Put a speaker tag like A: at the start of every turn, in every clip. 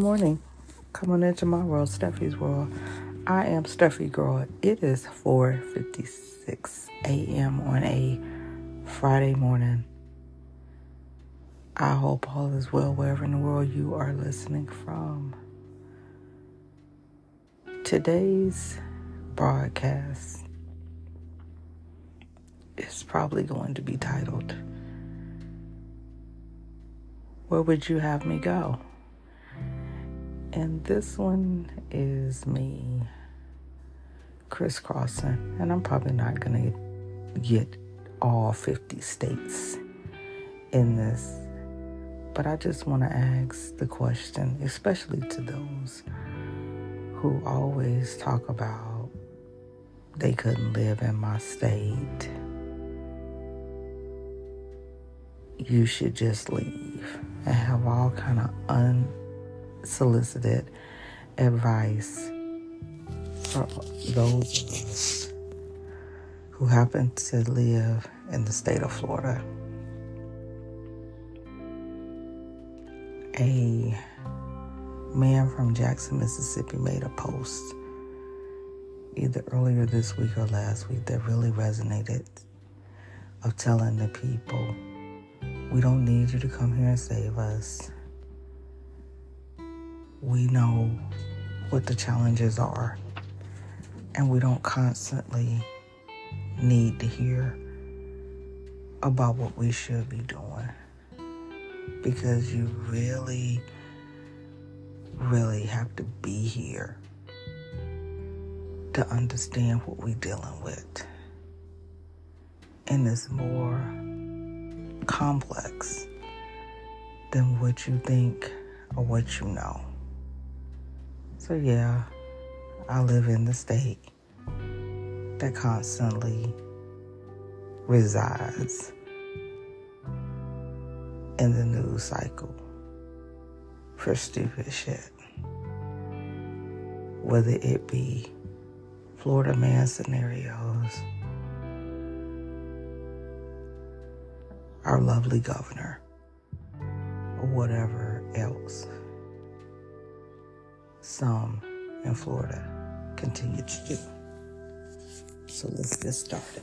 A: Morning. Coming into my world, Steffi's world. I am Steffi Girl. It is 4:56 a.m. on a Friday morning. I hope all is well wherever in the world you are listening from. Today's broadcast is probably going to be titled Where Would You Have Me Go? And this one is me crisscrossing. And I'm probably not going to get all 50 states in this. But I just want to ask the question, especially to those who always talk about they couldn't live in my state. You should just leave and have all kind of un solicited advice from those of us who happen to live in the state of Florida. A man from Jackson, Mississippi made a post either earlier this week or last week that really resonated of telling the people, we don't need you to come here and save us we know what the challenges are, and we don't constantly need to hear about what we should be doing because you really, really have to be here to understand what we're dealing with. And it's more complex than what you think or what you know. So, yeah, I live in the state that constantly resides in the news cycle for stupid shit. Whether it be Florida man scenarios, our lovely governor, or whatever else some in Florida continue to do. So let's get started.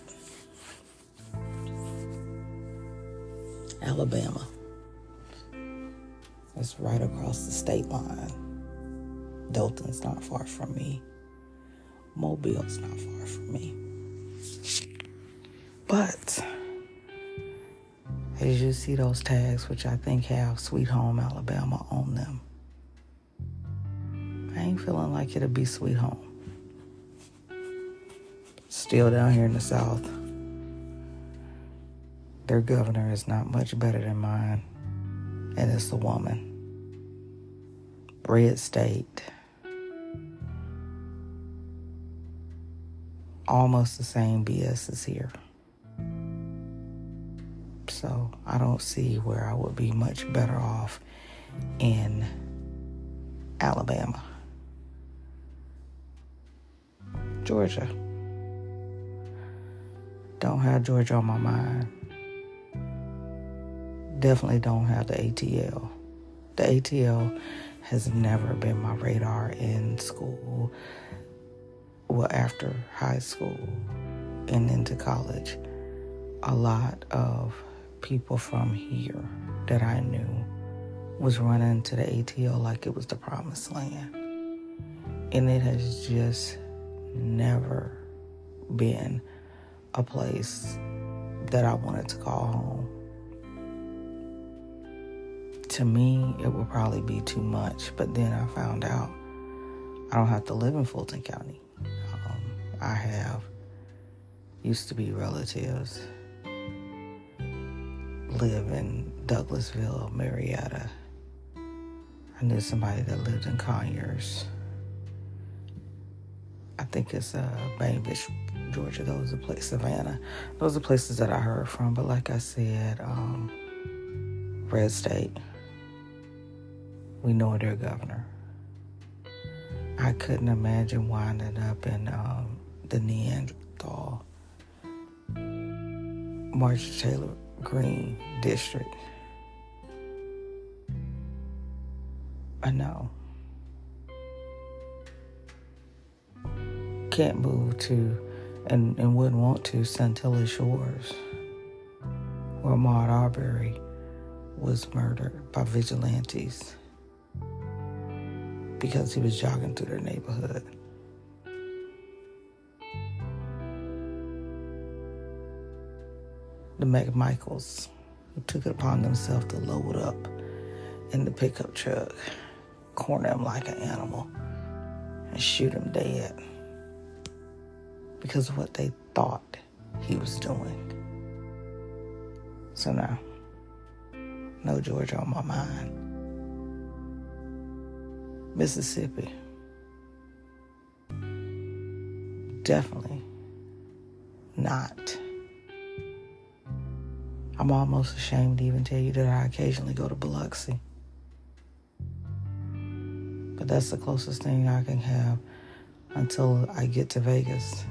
A: Alabama. It's right across the state line. Dothan's not far from me. Mobile's not far from me. But as you see those tags, which I think have Sweet Home Alabama on them, feeling like it'll be sweet home. Still down here in the South, their governor is not much better than mine, and it's a woman. Red state. Almost the same BS as here. So I don't see where I would be much better off in Alabama. Georgia. Don't have Georgia on my mind. Definitely don't have the ATL. The ATL has never been my radar in school, well, after high school and into college. A lot of people from here that I knew was running to the ATL like it was the promised land. And it has just never been a place that I wanted to call home. To me, it would probably be too much, but then I found out I don't have to live in Fulton County. Um, I have used to be relatives live in Douglasville, Marietta. I knew somebody that lived in Conyers. I think it's uh, Bainbridge, Georgia. Those are places, Savannah. Those are places that I heard from. But like I said, um, Red State, we know their governor. I couldn't imagine winding up in um, the Neanderthal, Marjorie Taylor Greene district. I know. Can't move to and, and wouldn't want to Satilla Shores, where Ahmaud Arbery was murdered by vigilantes because he was jogging through their neighborhood. The McMichaels, who took it upon themselves to load up in the pickup truck, corner him like an animal, and shoot him dead because of what they thought he was doing. So now, no Georgia on my mind. Mississippi. Definitely not. I'm almost ashamed to even tell you that I occasionally go to Biloxi. But that's the closest thing I can have until I get to Vegas.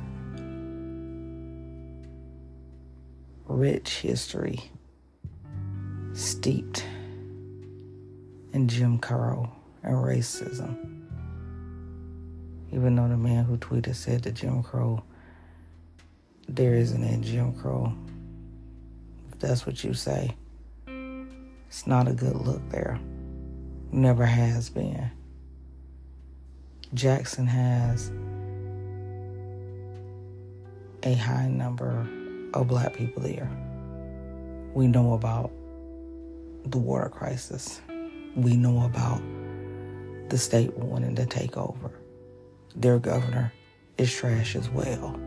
A: Rich history, steeped in Jim Crow and racism. Even though the man who tweeted said that Jim Crow, there isn't any Jim Crow. If that's what you say, it's not a good look there. Never has been. Jackson has a high number of black people there. We know about the water crisis. We know about the state wanting to take over. Their governor is trash as well.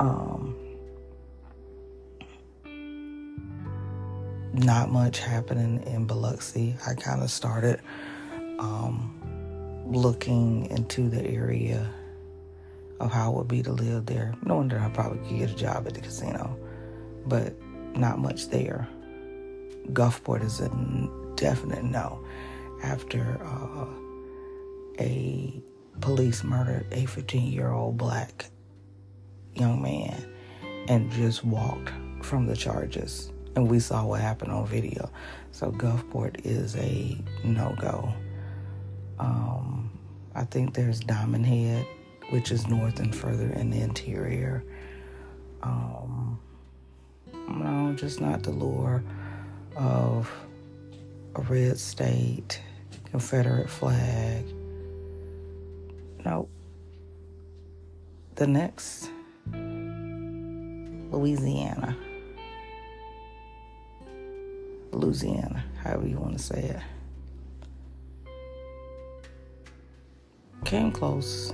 A: Um, not much happening in Biloxi. I kind of started um, looking into the area of how it would be to live there, knowing that I probably could get a job at the casino, but not much there. Gulfport is a definite no after uh, a police murdered a 15 year old black young man and just walked from the charges. And we saw what happened on video. So Gulfport is a no go. Um, I think there's Diamond Head, which is north and further in the interior. Um, no, just not the lure of a red state Confederate flag. Nope. The next, Louisiana. Louisiana, however you want to say it. Came close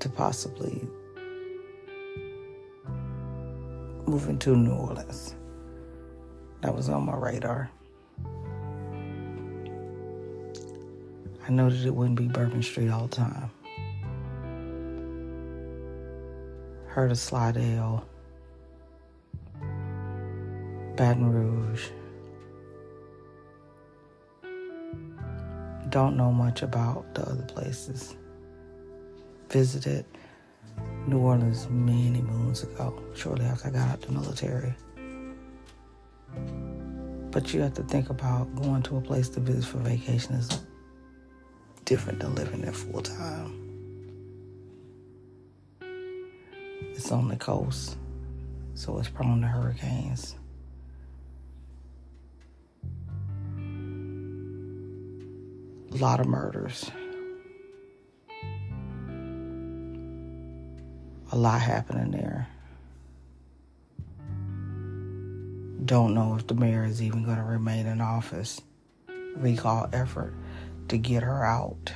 A: to possibly moving to New Orleans. That was on my radar. I know that it wouldn't be Bourbon Street all the time. Heard of Slidell, Baton Rouge. Don't know much about the other places. Visited New Orleans many moons ago, shortly after I got out of the military. But you have to think about going to a place to visit for vacation is different than living there full time. It's on the coast, so it's prone to hurricanes. A lot of murders. A lot happening there. Don't know if the mayor is even going to remain in office. Recall effort to get her out.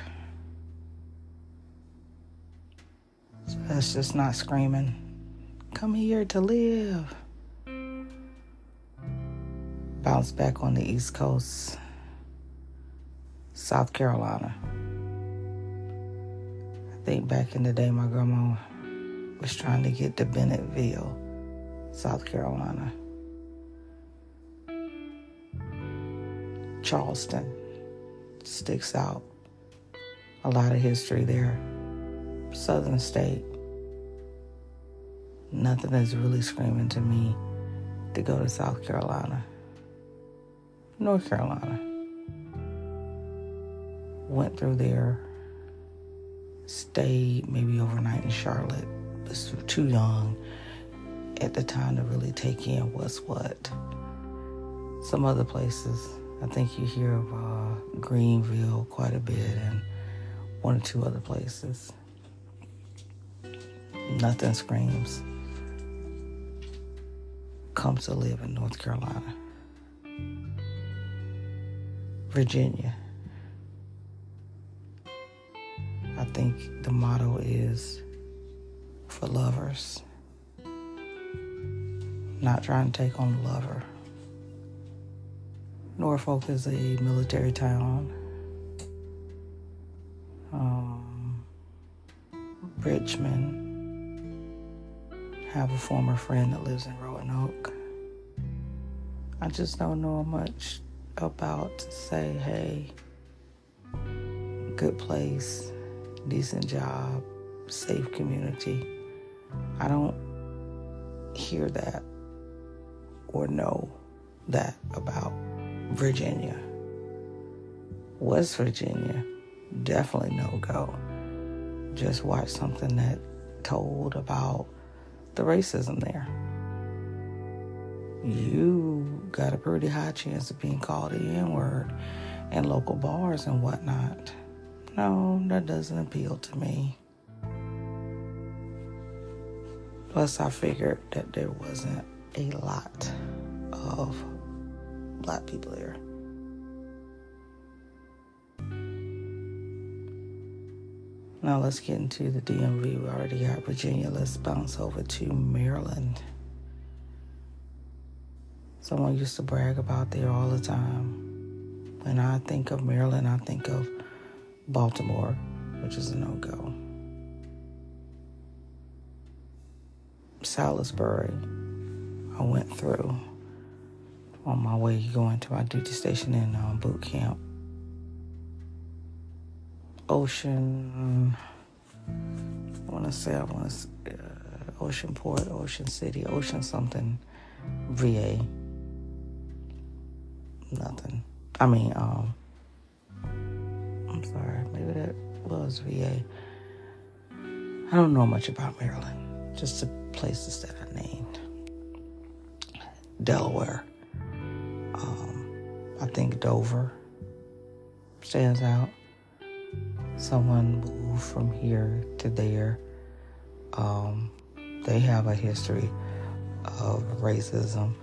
A: So that's just not screaming, come here to live. Bounce back on the East Coast, South Carolina. I think back in the day, my grandma was trying to get to Bennettville, South Carolina. Charleston sticks out. A lot of history there. Southern state. Nothing is really screaming to me to go to South Carolina. North Carolina. went through there, stayed maybe overnight in Charlotte, was too young at the time to really take in what's what. Some other places, I think you hear of uh, Greenville quite a bit and one or two other places. Nothing screams come to live in North Carolina. Virginia. I think the motto is for lovers. Not trying to take on the lover. Norfolk is a military town. Um, Richmond. Have a former friend that lives in Roanoke. I just don't know much about to say, hey, good place, decent job, safe community. I don't hear that or know that about Virginia. West Virginia, definitely no go. Just watch something that told about the racism there. You got a pretty high chance of being called the N word in local bars and whatnot. No, that doesn't appeal to me. Plus, I figured that there wasn't a lot of black people there. Now let's get into the DMV. We already got Virginia. Let's bounce over to Maryland. Someone used to brag about there all the time. When I think of Maryland, I think of Baltimore, which is a no go. Salisbury, I went through on my way going to my duty station in um, boot camp. Ocean, I want to say I want to uh, Ocean Port, Ocean City, Ocean something, VA. Nothing. I mean, um, I'm sorry, maybe that was VA. I don't know much about Maryland, just the places that I named. Delaware. Um, I think Dover stands out. Someone moved from here to there. Um, they have a history of racism.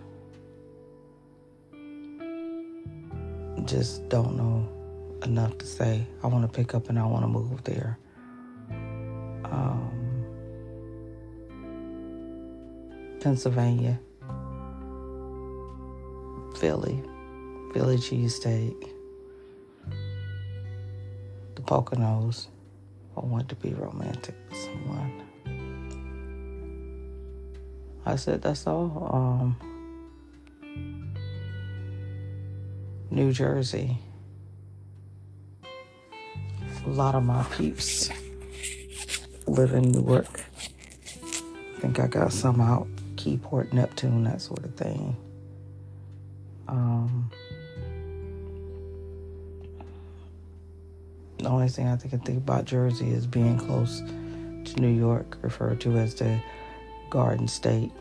A: Just don't know enough to say I want to pick up and I want to move there. Um, Pennsylvania. Philly, Philly cheesesteak, the Poconos. I want to be romantic with someone. I said that's all. Um, New Jersey. A lot of my peeps live in Newark. I think I got some out Keyport, Neptune, that sort of thing. Um, the only thing I think I think about Jersey is being close to New York, referred to as the Garden State.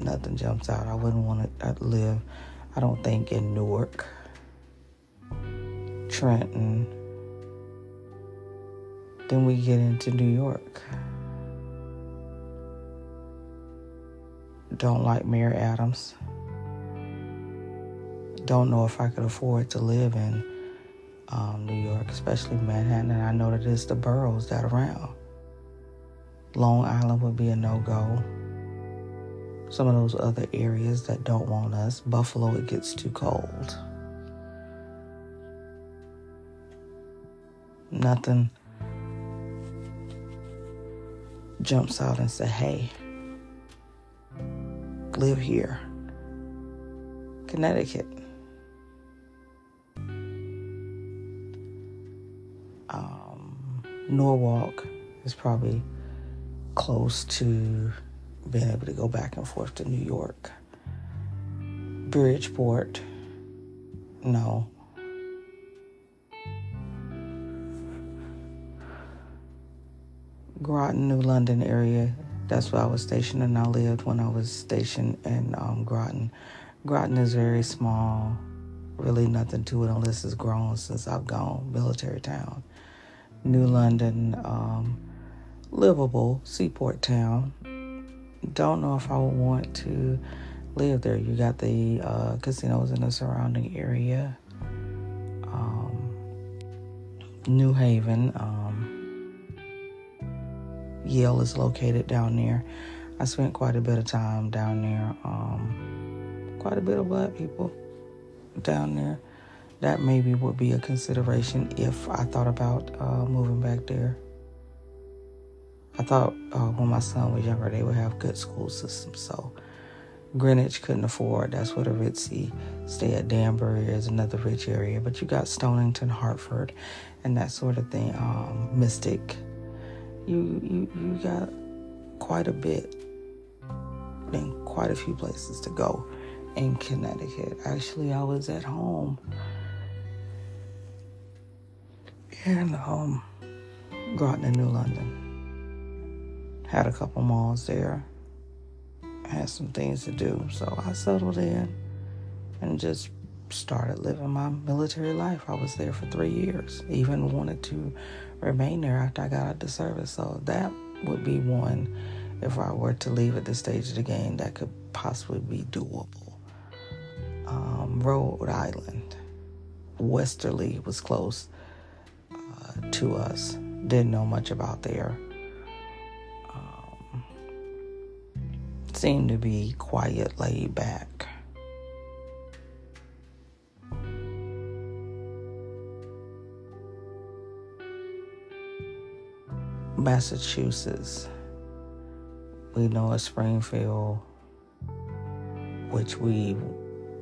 A: Nothing jumps out. I wouldn't want to live, I don't think, in Newark, Trenton. Then we get into New York. Don't like Mayor Adams don't know if I could afford to live in um, New York, especially Manhattan. And I know that it's the boroughs that around. Long Island would be a no go. Some of those other areas that don't want us. Buffalo, it gets too cold. Nothing jumps out and say, hey, live here. Connecticut. Um, Norwalk is probably close to being able to go back and forth to New York. Bridgeport, no. Groton, New London area that's where I was stationed and I lived when I was stationed in um, Groton. Groton is very small, really nothing to it unless it's grown since I've gone. Military town. New London, um, livable seaport town. Don't know if I would want to live there. You got the uh, casinos in the surrounding area. Um, New Haven. Um, Yale is located down there. I spent quite a bit of time down there. Um, quite a bit of black people down there. That maybe would be a consideration if I thought about uh, moving back there. I thought uh, when my son was younger, they would have good school systems. So Greenwich couldn't afford. That's where the ritzy stay at Danbury is another rich area. But you got Stonington, Hartford, and that sort of thing. Um, Mystic. You you you got quite a bit and quite a few places to go in Connecticut. Actually, I was at home in um, Groton and New London. Had a couple malls there had some things to do. So I settled in and just started living my military life. I was there for three years, even wanted to remain there after I got out of the service. So that would be one, if I were to leave at this stage of the game, that could possibly be doable. Um, Rhode Island, Westerly was close uh, to us. Didn't know much about there. Seemed to be quiet, laid back. Massachusetts. We know a Springfield, which we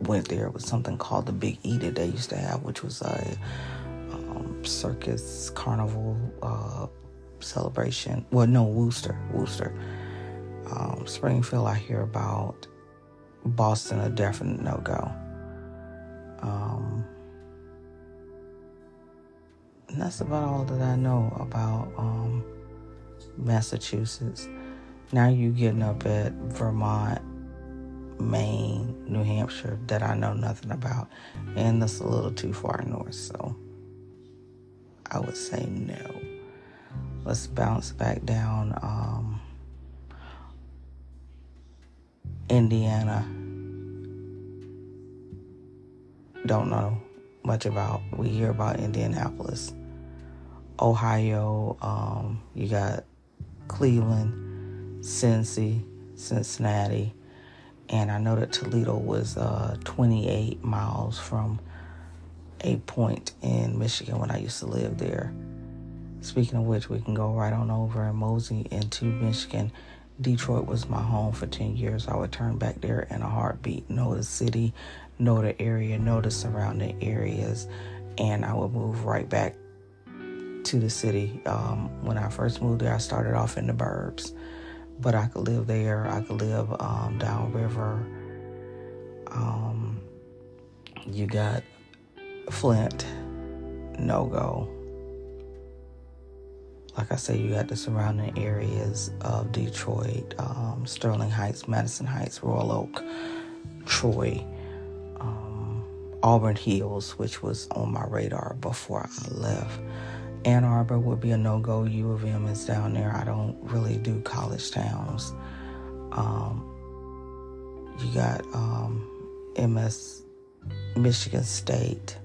A: went there with something called the Big E that they used to have, which was a um, circus carnival uh, celebration. Well, no, Worcester, Worcester um, Springfield, I hear about. Boston, a definite no go. Um, and that's about all that I know about um, Massachusetts. Now you're getting up at Vermont, Maine, New Hampshire that I know nothing about, and that's a little too far north. So I would say no. Let's bounce back down. Um, Indiana. Don't know much about. We hear about Indianapolis. Ohio, um, you got Cleveland, Cincy, Cincinnati, and I know that Toledo was uh, 28 miles from a point in Michigan when I used to live there. Speaking of which, we can go right on over and mosey into Michigan Detroit was my home for 10 years. I would turn back there in a heartbeat, know the city, know the area, know the surrounding areas, and I would move right back to the city. Um, when I first moved there, I started off in the burbs, but I could live there. I could live um, downriver. Um, you got Flint, no go like I said, you got the surrounding areas of Detroit, um, Sterling Heights, Madison Heights, Royal Oak, Troy, um, Auburn Hills, which was on my radar before I left. Ann Arbor would be a no go. U of M is down there. I don't really do college towns. Um, you got MS, um, Michigan State.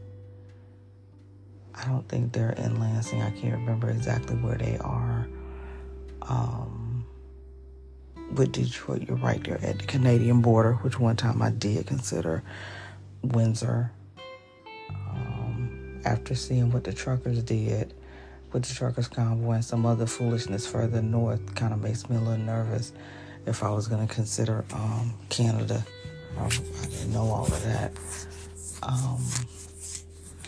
A: I don't think they're in Lansing. I can't remember exactly where they are. Um, with Detroit, you're right there at the Canadian border, which one time I did consider Windsor. Um, after seeing what the truckers did with the truckers convoy and some other foolishness further north, kind of makes me a little nervous if I was going to consider um, Canada. I didn't know all of that. Um,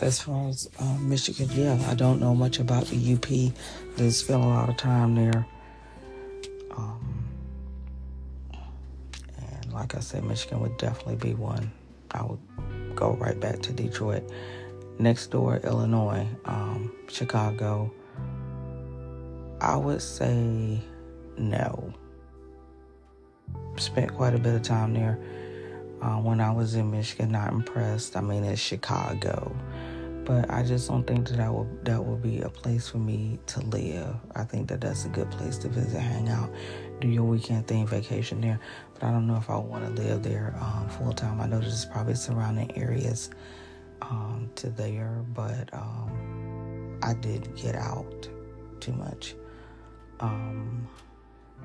A: as far as uh, Michigan, yeah, I don't know much about the UP. Just spent a lot of time there. Um, and like I said, Michigan would definitely be one. I would go right back to Detroit. Next door, Illinois, um, Chicago, I would say no. Spent quite a bit of time there uh, when I was in Michigan. Not impressed. I mean, it's Chicago, but I just don't think that that would that would be a place for me to live. I think that that's a good place to visit, hang out, do your weekend thing, vacation there. But I don't know if I want to live there um, full time. I know there's probably surrounding areas um, to there, but um, I did get out too much. Um,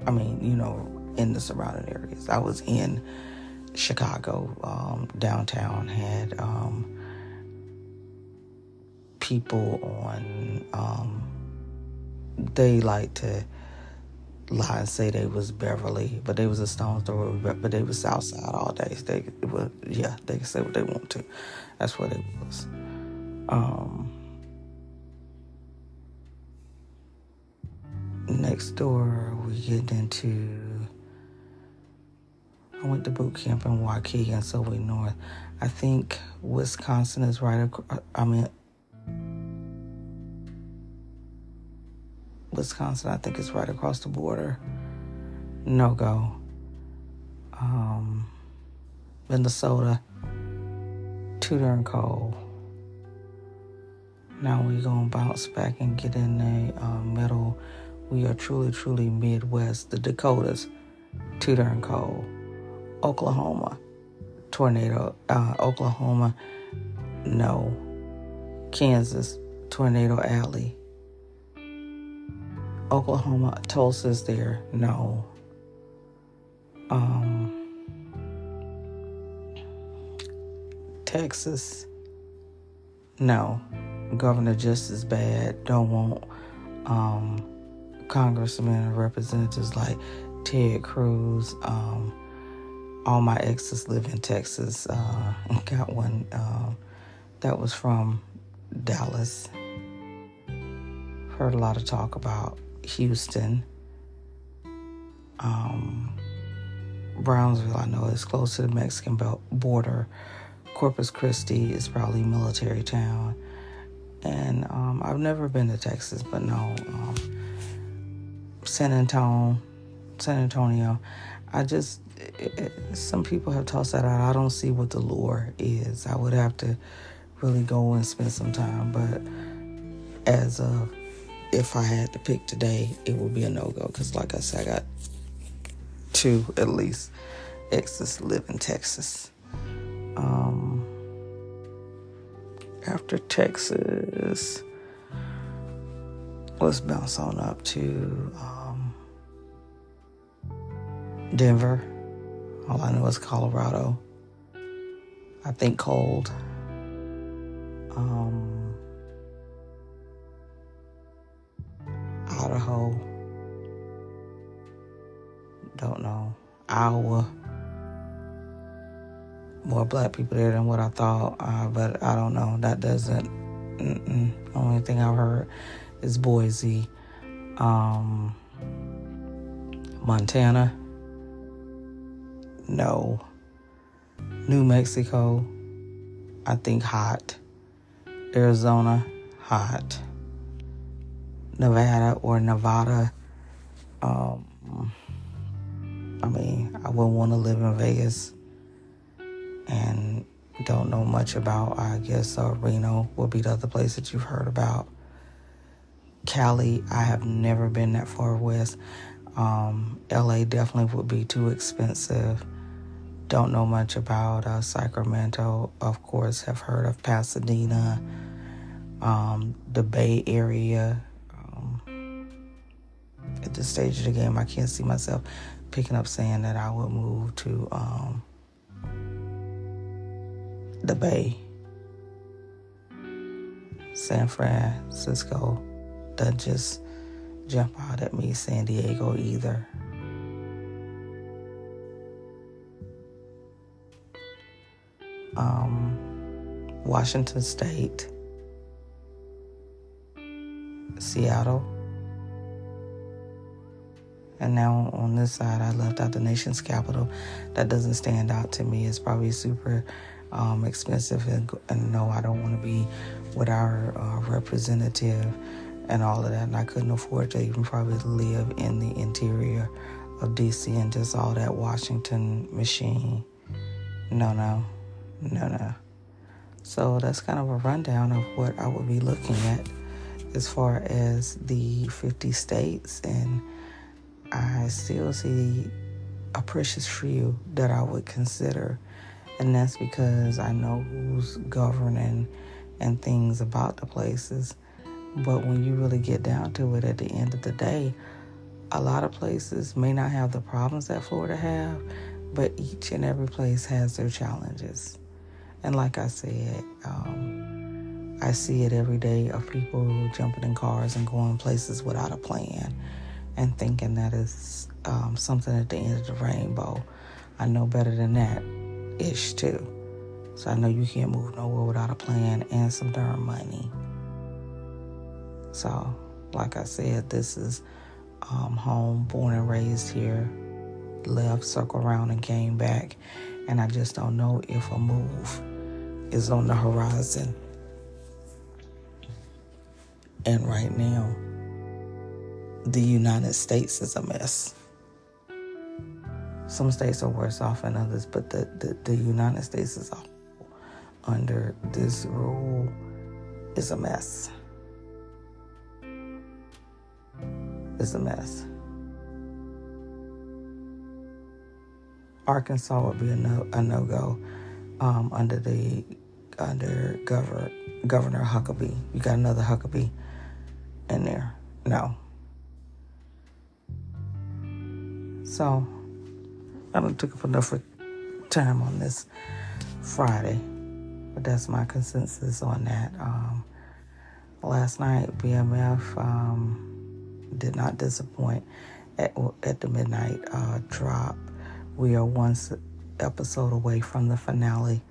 A: I mean, you know, in the surrounding areas. I was in Chicago, um, downtown, had um, people on, um, they like to lie and say they was Beverly, but they was a stone throw, but they was Southside all day. They, were, yeah, they can say what they want to. That's what it was. Um, next door, we get into. I went to boot camp in Waukegan, so we north. I think Wisconsin is right. Across, I mean, Wisconsin, I think, it's right across the border. No go. Um, Minnesota, too darn cold. Now we're gonna bounce back and get in the uh, middle. We are truly, truly Midwest. The Dakotas, too darn cold. Oklahoma, tornado. Uh, Oklahoma, no. Kansas, tornado alley. Oklahoma, Tulsa's there, no. Um, Texas, no. Governor just as bad. Don't want um, congressmen and representatives like Ted Cruz. Um, all my exes live in Texas. Uh, got one um, that was from Dallas. Heard a lot of talk about Houston. Um, Brownsville, I know, is close to the Mexican border. Corpus Christi is probably a military town. And um, I've never been to Texas, but no. Um, San Antonio, San Antonio. I just, it, it, some people have tossed that out. I don't see what the lure is. I would have to really go and spend some time. But as of if I had to pick today, it would be a no go. Because, like I said, I got two at least exes live in Texas. Um, after Texas, let's bounce on up to um, Denver. All I know is Colorado. I think cold. Um, Idaho. Don't know. Iowa. More black people there than what I thought, uh, but I don't know. That doesn't. Mm-mm. Only thing I've heard is Boise, um, Montana. No. New Mexico, I think hot. Arizona, hot. Nevada or Nevada. Um, I mean, I wouldn't want to live in Vegas and don't know much about. I guess uh, Reno would be the other place that you've heard about. Cali, I have never been that far west. Um, LA definitely would be too expensive. Don't know much about uh, Sacramento. Of course, have heard of Pasadena, um, the Bay Area at this stage of the game, I can't see myself picking up saying that I would move to um, the Bay, San Francisco. Doesn't just jump out at me, San Diego either. Um, Washington State, Seattle. And now on this side, I left out the nation's capital. That doesn't stand out to me. It's probably super um, expensive. And, and, no, I don't want to be with our uh, representative and all of that. And I couldn't afford to even probably live in the interior of DC and just all that Washington machine. No, no, no, no. So that's kind of a rundown of what I would be looking at as far as the 50 states. And I still see a precious few that I would consider. And that's because I know who's governing and things about the places. But when you really get down to it at the end of the day, a lot of places may not have the problems that Florida have, but each and every place has their challenges. And like I said, um, I see it every day of people jumping in cars and going places without a plan and thinking that is um, something at the end of the rainbow. I know better than that ish too. So I know you can't move nowhere without a plan and some darn money. So, like I said, this is um, home, born and raised here, left, circle around, and came back. And I just don't know if a move is on the horizon. And right now, the United States is a mess. Some states are worse off than others, but the, the, the United States is a whole under this rule is a mess. Is a mess. Arkansas would be a no a no go um, under the under Governor Governor Huckabee. You got another Huckabee in there? No. So I don't took up enough time on this Friday, but that's my consensus on that. Um, last night, BMF um, did not disappoint at, at the midnight uh, drop. We are one episode away from the finale.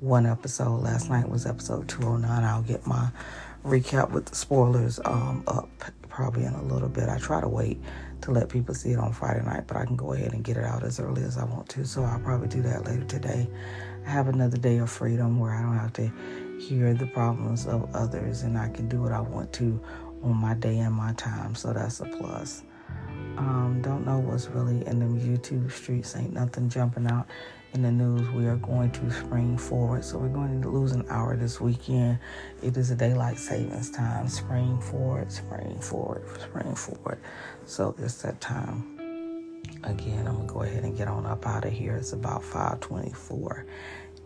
A: One episode. Last night was episode 209. I'll get my recap with the spoilers um, up probably in a little bit. I try to wait to let people see it on Friday night, but I can go ahead and get it out as early as I want to. So I'll probably do that later today. I have another day of freedom where I don't have to hear the problems of others and I can do what I want to on my day and my time. So that's a plus. Um, don't know what's really in them YouTube streets. Ain't nothing jumping out in the news, we are going to spring forward. So we're going to lose an hour this weekend. It is a daylight savings time. Spring forward, spring forward, spring forward. So it's that time. Again, I'm gonna go ahead and get on up out of here. It's about 5:24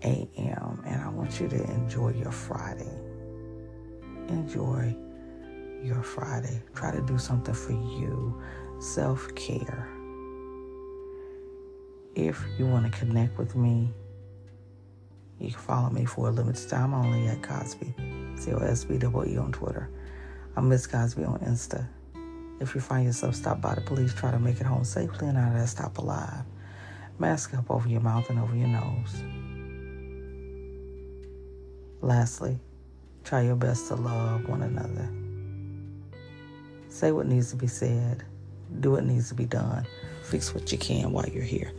A: a.m. and I want you to enjoy your Friday. Enjoy your Friday. Try to do something for you. Self care if you want to connect with me, you can follow me for a limited time only at Cosby, C O S B E on Twitter. I'm Miss Cosby on Insta. If you find yourself stopped by the police, try to make it home safely and out of that stop alive. Mask up over your mouth and over your nose. Lastly, try your best to love one another. Say what needs to be said, do what needs to be done, fix what you can while you're here.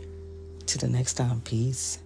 A: The next time, peace.